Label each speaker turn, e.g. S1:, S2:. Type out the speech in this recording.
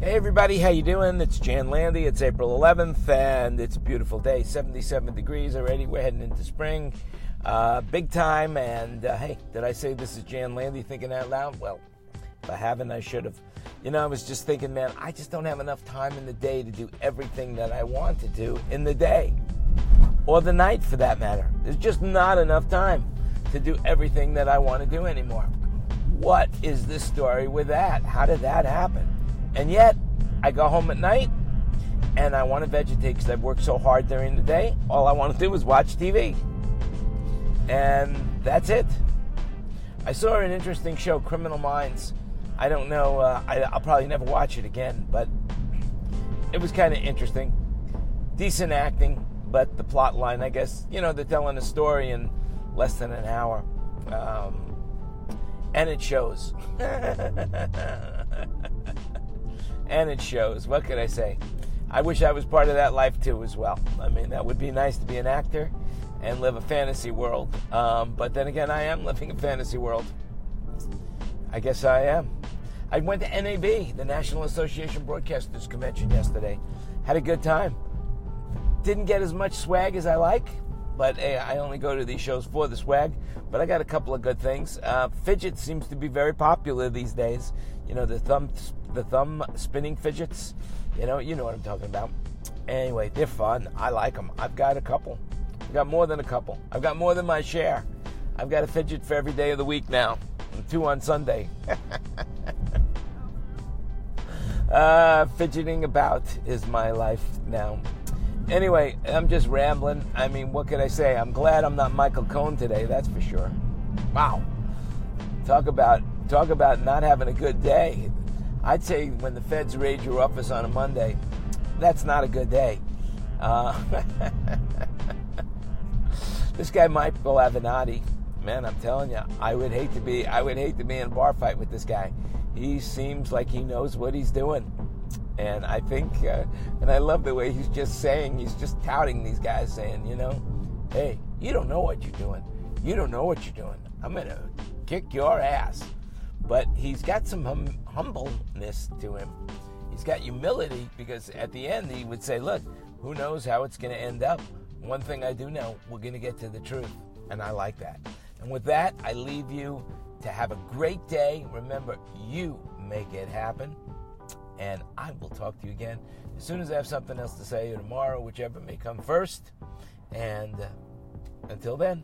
S1: Hey everybody, how you doing? It's Jan Landy. It's April 11th, and it's a beautiful day. 77 degrees already. We're heading into spring, uh, big time. And uh, hey, did I say this is Jan Landy? Thinking out loud? Well, if I haven't, I should have. You know, I was just thinking, man, I just don't have enough time in the day to do everything that I want to do in the day, or the night for that matter. There's just not enough time to do everything that I want to do anymore. What is the story with that? How did that happen? And yet, I go home at night and I want to vegetate because I've worked so hard during the day. All I want to do is watch TV. And that's it. I saw an interesting show, Criminal Minds. I don't know, uh, I, I'll probably never watch it again, but it was kind of interesting. Decent acting, but the plot line, I guess, you know, they're telling a story in less than an hour. Um, and it shows. and it shows. What could I say? I wish I was part of that life too, as well. I mean, that would be nice to be an actor and live a fantasy world. Um, but then again, I am living a fantasy world. I guess I am. I went to NAB, the National Association Broadcasters Convention, yesterday. Had a good time. Didn't get as much swag as I like, but hey, I only go to these shows for the swag. But I got a couple of good things. Uh, fidget seems to be very popular these days. You know the thumb, the thumb spinning fidgets. You know, you know what I'm talking about. Anyway, they're fun. I like them. I've got a couple. I've got more than a couple. I've got more than my share. I've got a fidget for every day of the week now. Two on Sunday. uh, fidgeting about is my life now. Anyway, I'm just rambling. I mean, what can I say? I'm glad I'm not Michael Cohen today. That's for sure. Wow. Talk about talk about not having a good day. I'd say when the feds raid your office on a Monday, that's not a good day. Uh, this guy Michael Avenatti, man, I'm telling you, I would hate to be I would hate to be in a bar fight with this guy. He seems like he knows what he's doing. And I think, uh, and I love the way he's just saying, he's just touting these guys, saying, you know, hey, you don't know what you're doing. You don't know what you're doing. I'm going to kick your ass. But he's got some hum- humbleness to him. He's got humility because at the end he would say, look, who knows how it's going to end up. One thing I do know, we're going to get to the truth. And I like that. And with that, I leave you to have a great day. Remember, you make it happen and I will talk to you again as soon as I have something else to say, or tomorrow, whichever may come first. And until then,